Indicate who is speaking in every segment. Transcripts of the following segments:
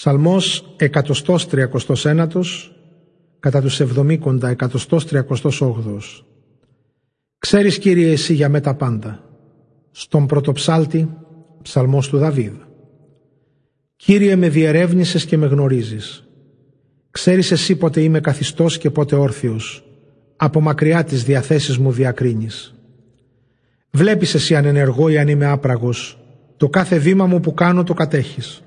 Speaker 1: Ψαλμός 139 κατά τους εβδομήκοντα εκατοστός τριακοστός όγδος. Ξέρεις Κύριε εσύ για μέ τα πάντα. Στον πρωτοψάλτη, ψαλμός του Δαβίδ. Κύριε με διερεύνησες και με γνωρίζεις. Ξέρεις εσύ πότε είμαι καθιστός και πότε όρθιος. Από μακριά τις διαθέσεις μου διακρίνεις. Βλέπεις εσύ αν ενεργώ ή αν είμαι άπραγος. Το κάθε βήμα μου που κάνω το κατέχεις.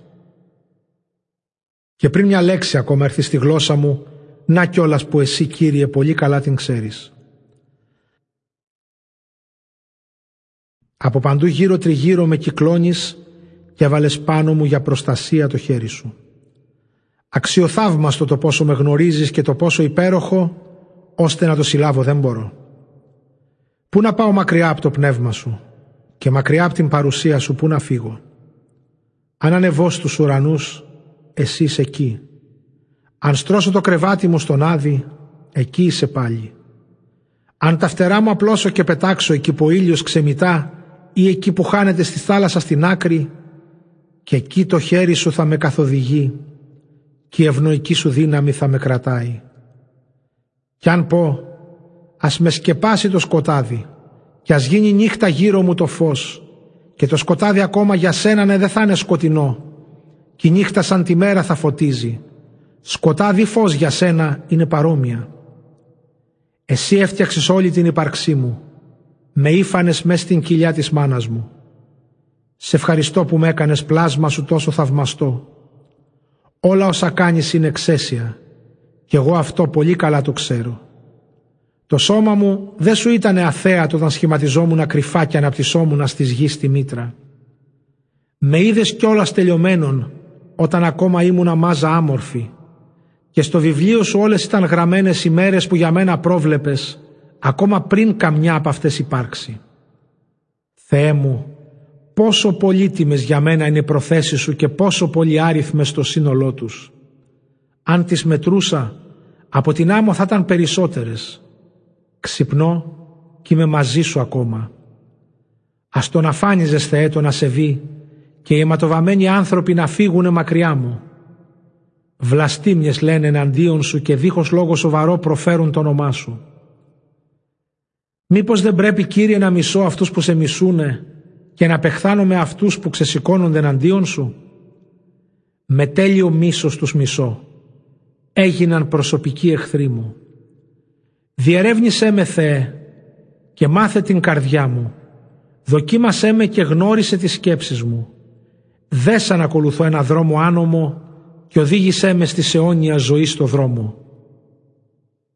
Speaker 1: Και πριν μια λέξη ακόμα έρθει στη γλώσσα μου, να κιόλας που εσύ Κύριε πολύ καλά την ξέρεις. Από παντού γύρω τριγύρω με κυκλώνεις και έβαλες πάνω μου για προστασία το χέρι σου. Αξιοθαύμαστο το πόσο με γνωρίζεις και το πόσο υπέροχο, ώστε να το συλλάβω δεν μπορώ. Πού να πάω μακριά από το πνεύμα σου και μακριά από την παρουσία σου πού να φύγω. Αν ανεβώ στους ουρανούς, εσύ είσαι εκεί. Αν στρώσω το κρεβάτι μου στον άδει, εκεί είσαι πάλι. Αν τα φτερά μου απλώσω και πετάξω εκεί που ο ήλιος ξεμητά ή εκεί που χάνεται στη θάλασσα στην άκρη και εκεί το χέρι σου θα με καθοδηγεί και η ευνοϊκή σου δύναμη θα με κρατάει. Κι αν πω ας με σκεπάσει το σκοτάδι και ας γίνει νύχτα γύρω μου το φως και το σκοτάδι ακόμα για σένα ναι δεν θα είναι σκοτεινό και η νύχτα σαν τη μέρα θα φωτίζει. Σκοτάδι φως για σένα είναι παρόμοια. Εσύ έφτιαξες όλη την ύπαρξή μου. Με ύφανες μες στην κοιλιά της μάνας μου. Σε ευχαριστώ που με έκανες πλάσμα σου τόσο θαυμαστό. Όλα όσα κάνεις είναι εξαίσια. Και εγώ αυτό πολύ καλά το ξέρω. Το σώμα μου δεν σου ήταν αθέατο όταν σχηματιζόμουν κρυφά και αναπτυσσόμουν στις γη στη μήτρα. Με είδες κιόλας τελειωμένον όταν ακόμα ήμουν μάζα άμορφη και στο βιβλίο σου όλες ήταν γραμμένες οι μέρες που για μένα πρόβλεπες ακόμα πριν καμιά από αυτές υπάρξει. Θεέ μου, πόσο πολύτιμες για μένα είναι οι προθέσεις σου και πόσο πολύ άριθμες στο σύνολό τους. Αν τις μετρούσα, από την άμμο θα ήταν περισσότερες. Ξυπνώ και είμαι μαζί σου ακόμα. Ας τον αφάνιζες Θεέ το να σε δει και οι αιματοβαμένοι άνθρωποι να φύγουνε μακριά μου. Βλαστήμιες λένε εναντίον σου και δίχως λόγο σοβαρό προφέρουν το όνομά σου. Μήπως δεν πρέπει Κύριε να μισώ αυτούς που σε μισούνε και να πεχθάνω με αυτούς που ξεσηκώνονται εναντίον σου; Με τέλειο μίσος τους μισώ. Έγιναν προσωπικοί εχθροί μου. Διερεύνησέ με Θεέ και μάθε την καρδιά μου. Δοκίμασέ με και γνώρισε τις σκέψεις μου. Δες αν ακολουθώ ένα δρόμο άνομο και οδήγησέ με στη αιώνια ζωή στο δρόμο.